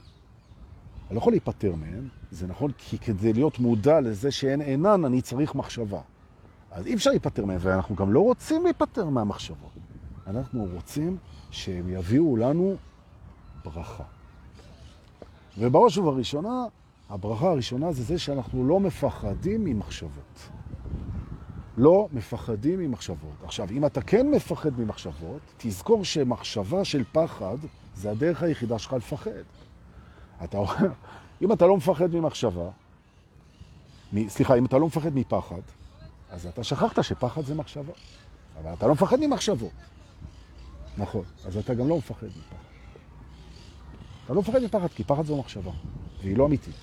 אני לא יכול להיפטר מהם, זה נכון, כי כדי להיות מודע לזה שאין אינן, אני צריך מחשבה. אז אי אפשר להיפטר מהם, ואנחנו גם לא רוצים להיפטר מהמחשבות. אנחנו רוצים שהם יביאו לנו ברכה. ובראש ובראשונה, הברכה הראשונה זה זה שאנחנו לא מפחדים ממחשבות. לא מפחדים ממחשבות. עכשיו, אם אתה כן מפחד ממחשבות, תזכור שמחשבה של פחד זה הדרך היחידה שלך לפחד. אתה אומר, אם אתה לא מפחד ממחשבה, מ, סליחה, אם אתה לא מפחד מפחד, אז אתה שכחת שפחד זה מחשבה. אבל אתה לא מפחד ממחשבות. נכון, אז אתה גם לא מפחד מפחד. אתה לא מפחד מפחד, כי פחד זו מחשבה, והיא לא אמיתית.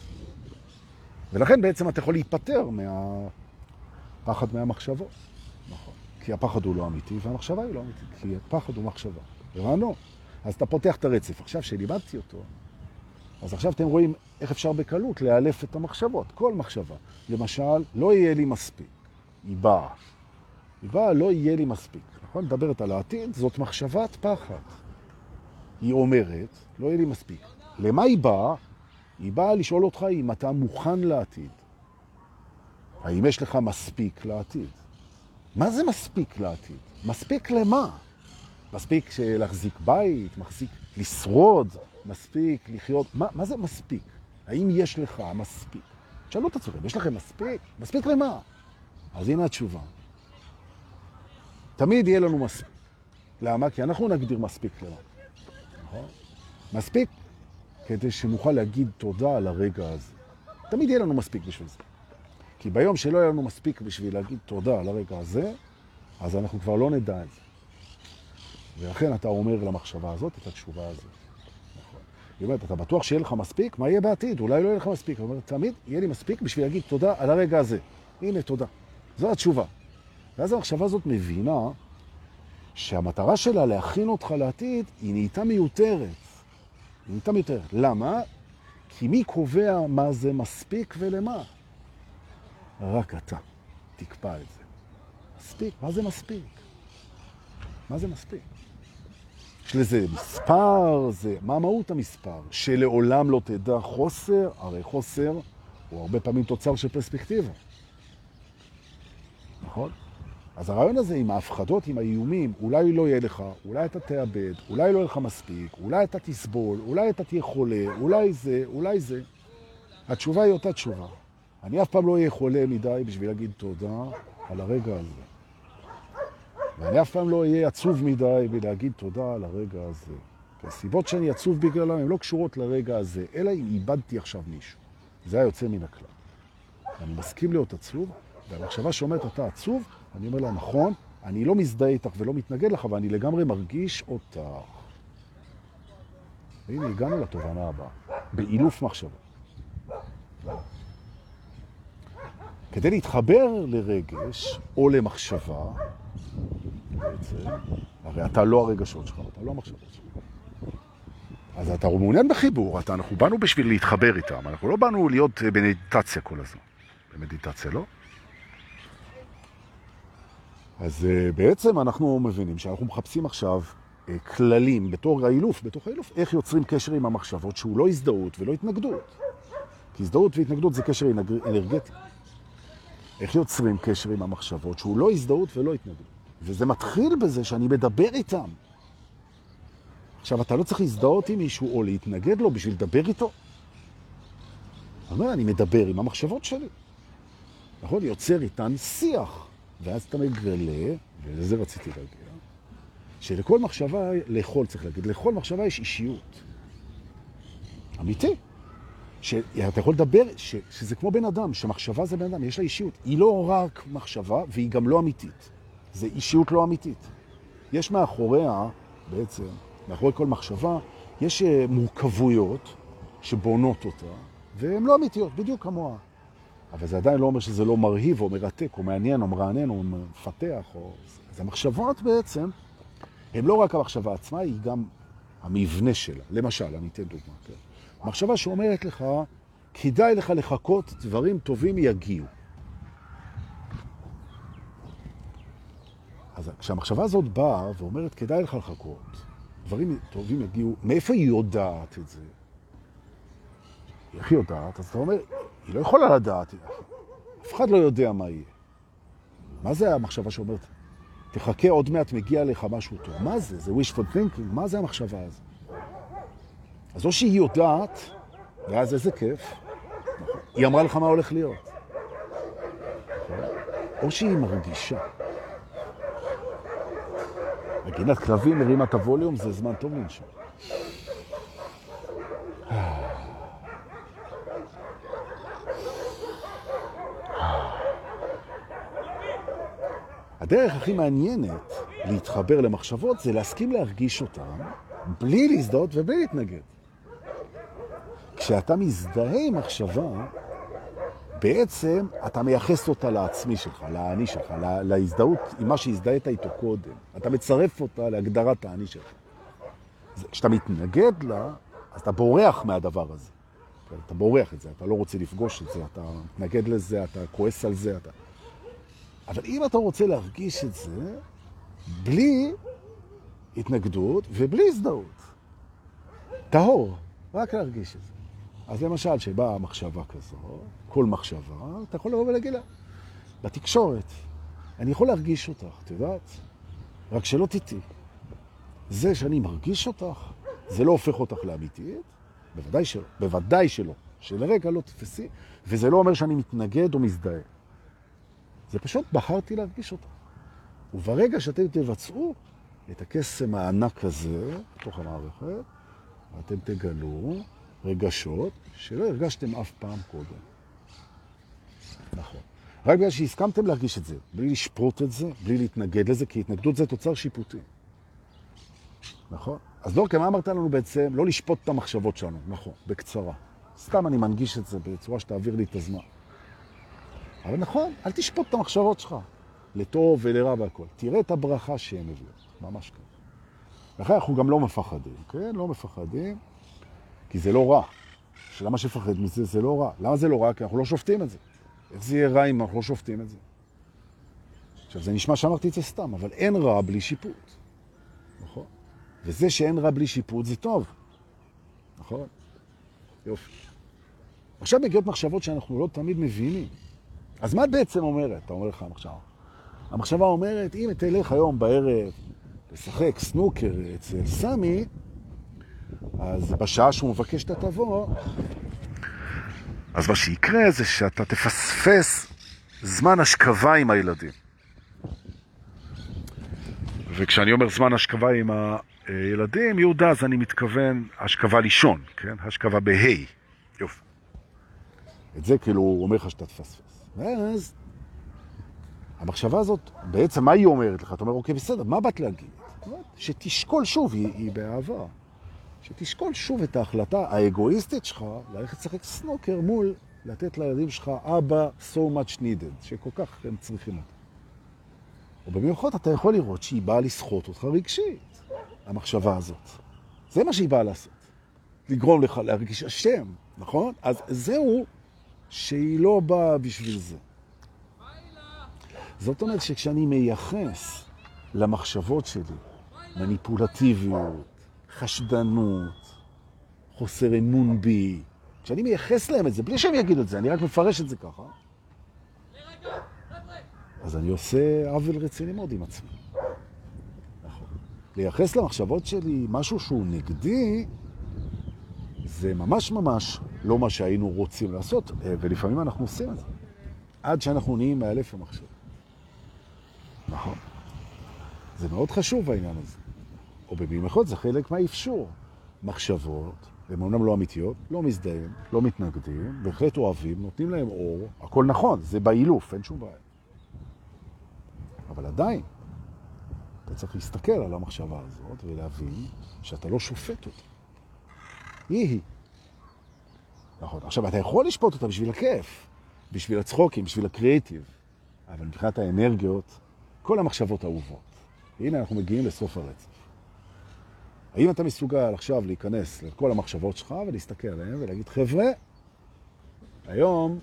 ולכן בעצם אתה יכול להיפטר מהפחד מהמחשבות. נכון. כי הפחד הוא לא אמיתי, והמחשבה היא לא אמיתית, כי הפחד הוא מחשבה. הבנו? אז אתה פותח את הרצף. עכשיו שלימדתי אותו, אז עכשיו אתם רואים איך אפשר בקלות להיאלף את המחשבות, כל מחשבה. למשל, לא יהיה לי מספיק. היא באה. לא יהיה לי מספיק. נכון? מדברת על העתיד, זאת מחשבת פחד. היא אומרת, לא יהיה לי מספיק. למה היא באה? היא באה לשאול אותך אם אתה מוכן לעתיד. האם יש לך מספיק לעתיד? מה זה מספיק לעתיד? מספיק למה? מספיק להחזיק בית, מספיק לשרוד, מספיק לחיות. מה, מה זה מספיק? האם יש לך מספיק? שאלו את עצמכם, יש לכם מספיק? מספיק למה? אז הנה התשובה. תמיד יהיה לנו מספיק. למה? כי אנחנו נגדיר מספיק למה. נכון? מספיק כדי שנוכל להגיד תודה על הרגע הזה. תמיד יהיה לנו מספיק בשביל זה. כי ביום שלא יהיה לנו מספיק בשביל להגיד תודה על הרגע הזה, אז אנחנו כבר לא נדע את זה. ולכן אתה אומר למחשבה הזאת את התשובה הזאת. נכון. היא אומרת, אתה בטוח שיהיה לך מספיק? מה יהיה בעתיד? אולי לא יהיה לך מספיק. היא אומרת, תמיד יהיה לי מספיק בשביל להגיד תודה על הרגע הזה. הנה, תודה. זו התשובה. ואז המחשבה הזאת מבינה שהמטרה שלה להכין אותך לעתיד היא נהייתה מיותרת. היא נהייתה מיותרת. למה? כי מי קובע מה זה מספיק ולמה? רק אתה. תקפא את זה. מספיק, מה זה מספיק? מה זה מספיק? יש לזה מספר, זה, מה מהות המספר? שלעולם לא תדע חוסר, הרי חוסר הוא הרבה פעמים תוצר של פרספקטיבה. נכון? אז הרעיון הזה עם ההפחדות, עם האיומים, אולי לא יהיה לך, אולי אתה תאבד, אולי לא יהיה לך מספיק, אולי אתה תסבול, אולי אתה תהיה חולה, אולי זה, אולי זה. התשובה היא אותה תשובה. אני אף פעם לא אהיה חולה מדי בשביל להגיד תודה על הרגע הזה. ואני אף פעם לא אהיה עצוב מדי בלהגיד תודה על הרגע הזה. כי הסיבות שאני עצוב בגללם הן לא קשורות לרגע הזה, אלא אם איבדתי עכשיו מישהו. זה היה יוצא מן הכלל. אני מסכים להיות עצוב, והמחשבה שאומרת אתה עצוב, אני אומר לה, נכון, אני לא מזדהה איתך ולא מתנגד לך, ואני לגמרי מרגיש אותך. והנה, הגענו לתובנה הבאה, באילוף מחשבה. כדי להתחבר לרגש או למחשבה, בעצם, הרי אתה לא הרגשות שלך, אתה לא המחשבות שלך. אז אתה מעוניין בחיבור, אתה, אנחנו באנו בשביל להתחבר איתם, אנחנו לא באנו להיות במדיטציה כל הזמן. במדיטציה לא. אז uh, בעצם אנחנו מבינים שאנחנו מחפשים עכשיו uh, כללים בתור האילוף, בתוך האילוף, איך יוצרים קשר עם המחשבות שהוא לא הזדהות ולא התנגדות. כי הזדהות והתנגדות זה קשר אנרגטי. איך יוצרים קשר עם המחשבות שהוא לא הזדהות ולא התנגדות. וזה מתחיל בזה שאני מדבר איתם. עכשיו, אתה לא צריך להזדהות עם מישהו או להתנגד לו בשביל לדבר איתו. אני אומר, אני מדבר עם המחשבות שלי. נכון? יוצר איתן שיח. ואז אתה מגלה, ולזה רציתי להגיע, שלכל מחשבה, לכל צריך להגיד, לכל מחשבה יש אישיות. אמיתי. שאתה יכול לדבר, ש, שזה כמו בן אדם, שמחשבה זה בן אדם, יש לה אישיות. היא לא רק מחשבה, והיא גם לא אמיתית. זה אישיות לא אמיתית. יש מאחוריה, בעצם, מאחורי כל מחשבה, יש אה, מורכבויות שבונות אותה, והן לא אמיתיות, בדיוק כמוה. אבל זה עדיין לא אומר שזה לא מרהיב או מרתק או מעניין או מרענן או מפתח. או... אז המחשבות בעצם, הן לא רק המחשבה עצמה, היא גם המבנה שלה. למשל, אני אתן דוגמה. כן? מחשבה שאומרת לך, כדאי לך לחכות, דברים טובים יגיעו. אז כשהמחשבה הזאת באה ואומרת, כדאי לך לחכות, דברים טובים יגיעו, מאיפה היא יודעת את זה? איך היא יודעת? אז אתה אומר, היא לא יכולה לדעת, אף אחד לא יודע מה יהיה. מה זה המחשבה שאומרת, תחכה, עוד מעט מגיע לך משהו טוב? מה זה? זה wishful thinking? מה זה המחשבה הזאת? אז או שהיא יודעת, ואז איזה כיף, היא אמרה לך מה הולך להיות. או שהיא מרגישה. מגינת כלבים מרימה את הווליום, זה זמן טוב לנשום. הדרך הכי מעניינת להתחבר למחשבות זה להסכים להרגיש אותן בלי להזדהות ובלי להתנגד. כשאתה מזדהה עם מחשבה, בעצם אתה מייחס אותה לעצמי שלך, לאני שלך, לה, להזדהות עם מה שהזדהית איתו קודם. אתה מצרף אותה להגדרת האני שלך. כשאתה מתנגד לה, אז אתה בורח מהדבר הזה. אתה בורח את זה, אתה לא רוצה לפגוש את זה, אתה מתנגד לזה, אתה כועס על זה, אתה... אבל אם אתה רוצה להרגיש את זה, בלי התנגדות ובלי הזדהות, טהור, רק להרגיש את זה. אז למשל, שבאה מחשבה כזו, כל מחשבה, אתה יכול לבוא ולהגיד לה, בתקשורת, אני יכול להרגיש אותך, את יודעת? רק שלא תטעי. זה שאני מרגיש אותך, זה לא הופך אותך לאמיתית, בוודאי שלא, בוודאי שלא, שלרגע לא תפסי, וזה לא אומר שאני מתנגד או מזדהה. זה פשוט בחרתי להרגיש אותה. וברגע שאתם תבצעו את הקסם הענק הזה, בתוך המערכת, אתם תגלו רגשות שלא הרגשתם אף פעם קודם. נכון. רק בגלל שהסכמתם להרגיש את זה, בלי לשפוט את זה, בלי להתנגד לזה, כי התנגדות זה תוצר שיפוטי. נכון? אז כי מה אמרת לנו בעצם? לא לשפוט את המחשבות שלנו, נכון, בקצרה. סתם אני מנגיש את זה בצורה שתעביר לי את הזמן. אבל נכון, אל תשפוט את המחשבות שלך, לטוב ולרע והכל. תראה את הברכה שהם הביאו, ממש ככה. לכן אנחנו גם לא מפחדים, כן? לא מפחדים, כי זה לא רע. שלמה שפחד מזה זה לא רע. למה זה לא רע? כי אנחנו לא שופטים את זה. איך זה יהיה רע אם אנחנו לא שופטים את זה? עכשיו, זה נשמע שאמרתי את זה סתם, אבל אין רע בלי שיפוט. נכון? וזה שאין רע בלי שיפוט זה טוב. נכון? יופי. עכשיו מגיעות מחשבות שאנחנו לא תמיד מבינים. אז מה את בעצם אומרת? אתה אומר לך המחשבה. המחשבה אומרת, אם תלך היום בערב לשחק סנוקר אצל סמי, אז בשעה שהוא מבקש שאתה תבוא, אז מה שיקרה זה שאתה תפספס זמן השכבה עם הילדים. וכשאני אומר זמן השכבה עם הילדים, יהודה, אז אני מתכוון השכבה לישון, כן? השכבה בה'. יופי. את זה כאילו הוא אומר לך שאתה תפספס. ואז המחשבה הזאת, בעצם מה היא אומרת לך? אתה אומר, אוקיי, בסדר, מה באת להגיד? שתשקול שוב, היא, היא באהבה. שתשקול שוב את ההחלטה האגואיסטית שלך ללכת לשחק סנוקר מול לתת לילדים שלך אבא so much needed, שכל כך הם צריכים אותו. ובמיוחד אתה יכול לראות שהיא באה לסחוט אותך רגשית, המחשבה הזאת. זה מה שהיא באה לעשות. לגרום לך להרגיש אשם, נכון? אז זהו שהיא לא באה בשביל זה. זאת אומרת שכשאני מייחס למחשבות שלי מניפולטיביות, חשדנות, חוסר אמון בי, כשאני מייחס להם את זה, בלי שהם יגידו את זה, אני רק מפרש את זה ככה, אז אני עושה עוול רציני מאוד עם עצמי. נכון. לייחס למחשבות שלי משהו שהוא נגדי, זה ממש ממש לא מה שהיינו רוצים לעשות, ולפעמים אנחנו עושים את זה. עד שאנחנו נהיים מאלף המחשב. נכון. זה מאוד חשוב העניין הזה. או במיוחד זה חלק מהאפשור. מחשבות, הן אומנם לא אמיתיות, לא מזדהים, לא מתנגדים, בהחלט אוהבים, נותנים להם אור, הכל נכון, זה באילוף, אין שום בעיה. אבל עדיין, אתה צריך להסתכל על המחשבה הזאת ולהבין שאתה לא שופט אותה. היא היא. נכון. עכשיו, אתה יכול לשפוט אותה בשביל הכיף, בשביל הצחוקים, בשביל הקריאיטיב, אבל מבחינת האנרגיות, כל המחשבות אהובות. והנה אנחנו מגיעים לסוף הרצף. האם אתה מסוגל עכשיו להיכנס לכל המחשבות שלך ולהסתכל עליהן ולהגיד, חבר'ה, היום,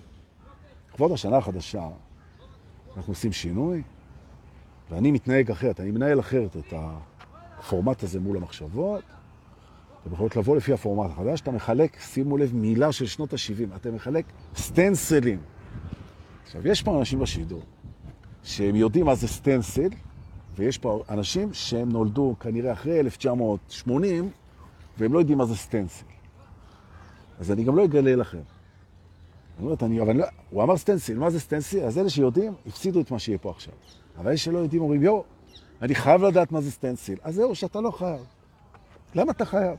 לכבוד השנה החדשה, אנחנו עושים שינוי, ואני מתנהג אחרת, אני מנהל אחרת את הפורמט הזה מול המחשבות. אתם יכולות לבוא לפי הפורמט החדש, אתה מחלק, שימו לב, מילה של שנות ה-70, אתה מחלק סטנסלים. עכשיו, יש פה אנשים בשידור שהם יודעים מה זה סטנסל, ויש פה אנשים שהם נולדו כנראה אחרי 1980, והם לא יודעים מה זה סטנסל. אז אני גם לא אגלה לכם. אני אומרת, אני, אבל לא, הוא אמר סטנסיל, מה זה סטנסיל? אז אלה שיודעים, הפסידו את מה שיהיה פה עכשיו. אבל אלה שלא יודעים אומרים, יו, אני חייב לדעת מה זה סטנסיל. אז זהו, שאתה לא חייב. למה אתה חייב?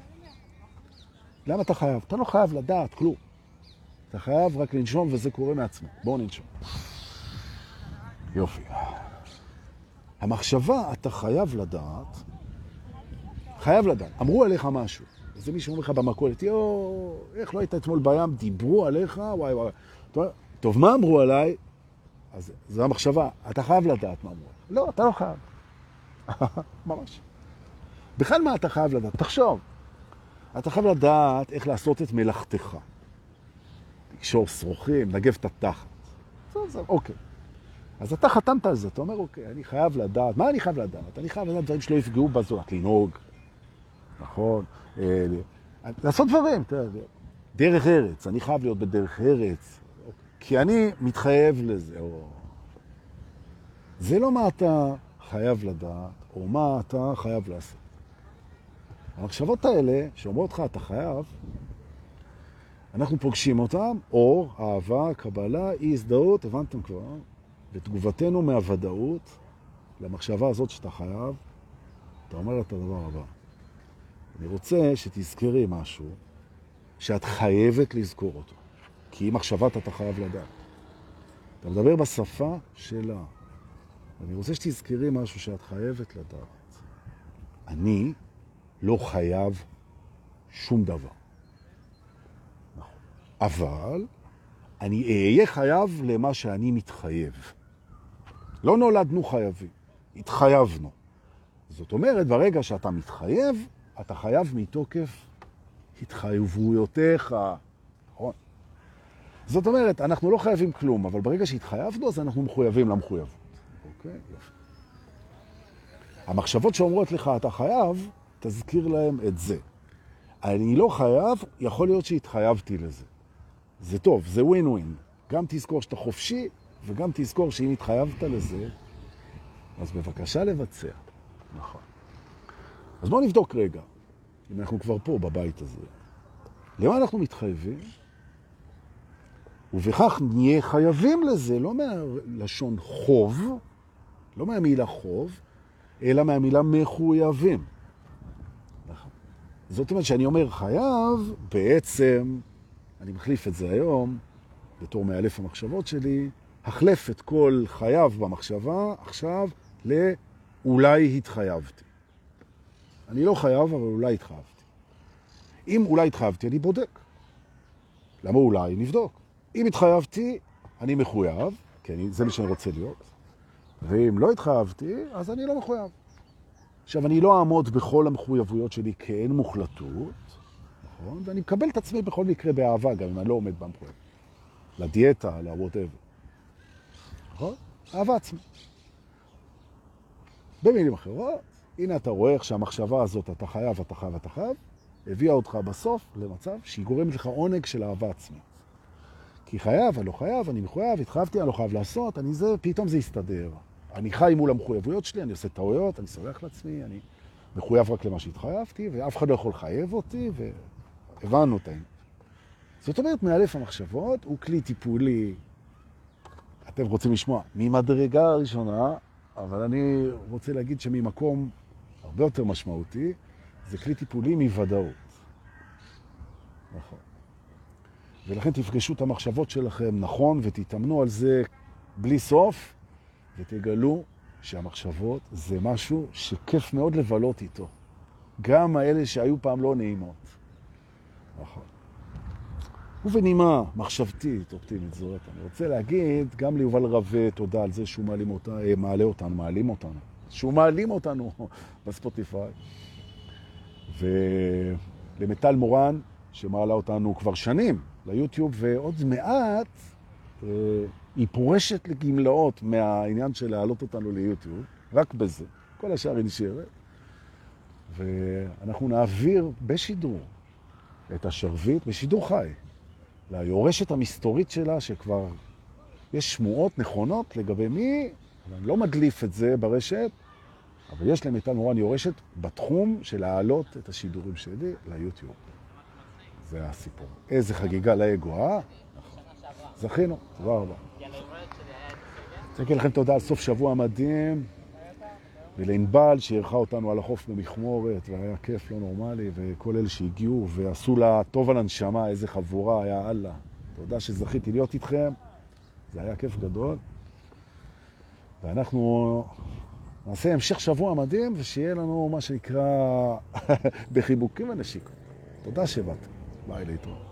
למה אתה חייב? אתה לא חייב לדעת כלום. אתה חייב רק לנשום וזה קורה מעצמו. בואו ננשום. יופי. המחשבה, אתה חייב לדעת, חייב לדעת. אמרו עליך משהו. איזה מישהו אומר לך במכולת, יו, איך לא היית אתמול בים, דיברו עליך, וואי וואי. טוב, מה אמרו עליי? אז זו המחשבה, אתה חייב לדעת מה אמרו. לא, אתה לא חייב. ממש. בכלל מה אתה חייב לדעת? תחשוב. אתה חייב לדעת איך לעשות את מלאכתך. לקשור שרוכים, נגב את התחת. זהו, זהו, אוקיי. אז אתה חתמת על זה, אתה אומר, אוקיי, אני חייב לדעת. מה אני חייב לדעת? אני חייב לדעת דברים שלא יפגעו בזולת, לנהוג, נכון? אה, לעשות דברים. דרך ארץ, אני חייב להיות בדרך ארץ, כי אני מתחייב לזה. או... זה לא מה אתה חייב לדעת, או מה אתה חייב לעשות. המחשבות האלה, שאומרות לך, אתה חייב, אנחנו פוגשים אותם, אור, אהבה, קבלה, אי הזדהות, הבנתם כבר, ותגובתנו מהוודאות למחשבה הזאת שאתה חייב, אתה אומר את הדבר הבא. אני רוצה שתזכרי משהו שאת חייבת לזכור אותו. כי אם מחשבת אתה חייב לדעת. אתה מדבר בשפה שלה. אני רוצה שתזכרי משהו שאת חייבת לדעת. אני לא חייב שום דבר. אבל אני אהיה חייב למה שאני מתחייב. לא נולדנו חייבים, התחייבנו. זאת אומרת, ברגע שאתה מתחייב, אתה חייב מתוקף התחייבויותיך. נכון? זאת אומרת, אנחנו לא חייבים כלום, אבל ברגע שהתחייבנו, אז אנחנו מחויבים למחויבות. אוקיי? יופי. המחשבות שאומרות לך, אתה חייב, תזכיר להם את זה. אני לא חייב, יכול להיות שהתחייבתי לזה. זה טוב, זה ווין ווין. גם תזכור שאתה חופשי, וגם תזכור שאם התחייבת לזה, אז בבקשה לבצע. נכון. אז בואו נבדוק רגע, אם אנחנו כבר פה בבית הזה. למה אנחנו מתחייבים? ובכך נהיה חייבים לזה, לא מהלשון חוב, לא מהמילה חוב, אלא מהמילה מחויבים. זאת אומרת שאני אומר חייב, בעצם, אני מחליף את זה היום, בתור מאלף המחשבות שלי, החלף את כל חייב במחשבה עכשיו לאולי התחייבתי. אני לא חייב, אבל אולי התחייבתי. אם אולי התחייבתי, אני בודק. למה אולי? נבדוק. אם התחייבתי, אני מחויב, כי אני, זה מה שאני רוצה להיות. ואם לא התחייבתי, אז אני לא מחויב. עכשיו, אני לא אעמוד בכל המחויבויות שלי כאין מוחלטות, נכון? ואני מקבל את עצמי בכל מקרה באהבה, גם אם אני לא עומד במחויב. לדיאטה, ל-whatever. נכון? אהבה עצמית. במילים אחרות, הנה אתה רואה איך שהמחשבה הזאת, אתה חייב, אתה חייב, אתה חייב, הביאה אותך בסוף למצב שהיא גורמת לך עונג של אהבה עצמית. כי חייב, אני לא חייב, אני מחויב, התחייבתי, אני לא חייב לעשות, אני זה, פתאום זה יסתדר. אני חי מול המחויבויות שלי, אני עושה טעויות, אני סולח לעצמי, אני מחויב רק למה שהתחייבתי, ואף אחד לא יכול לחייב אותי, והבנו את העניין. זאת אומרת, מאלף המחשבות הוא כלי טיפולי, אתם רוצים לשמוע, ממדרגה הראשונה, אבל אני רוצה להגיד שממקום הרבה יותר משמעותי, זה כלי טיפולי מוודאות. נכון. ולכן תפגשו את המחשבות שלכם נכון ותתאמנו על זה בלי סוף, ותגלו שהמחשבות זה משהו שכיף מאוד לבלות איתו. גם האלה שהיו פעם לא נעימות. נכון. ובנימה מחשבתית, אופטימית זאת, אני רוצה להגיד גם ליובל רווה תודה על זה שהוא מעלים אותה, אה, מעלה אותנו, מעלים אותנו, שהוא מעלים אותנו בספוטיפיי. ולמטל מורן, שמעלה אותנו כבר שנים ליוטיוב, ועוד מעט אה, היא פורשת לגמלאות מהעניין של להעלות אותנו ליוטיוב, רק בזה. כל השאר היא נשארת. ואנחנו נעביר בשידור את השרביט, בשידור חי, ליורשת המסתורית שלה, שכבר יש שמועות נכונות לגבי מי, אני לא מדליף את זה ברשת, אבל יש למיטל מורן יורשת בתחום של להעלות את השידורים שלי ליוטיוב. זה הסיפור. איזה חגיגה לאגו, אה? זכינו, תודה רבה. רוצה להגיד לכם תודה על סוף שבוע מדהים, ולענבל שאירחה אותנו על החוף במכמורת, והיה כיף לא נורמלי, וכל אלה שהגיעו ועשו לה טוב על הנשמה, איזה חבורה, היה אללה. תודה שזכיתי להיות איתכם, זה היה כיף גדול. ואנחנו נעשה המשך שבוע מדהים, ושיהיה לנו מה שנקרא בחיבוקים ונשיקות. תודה שבאת. ביי להתראות.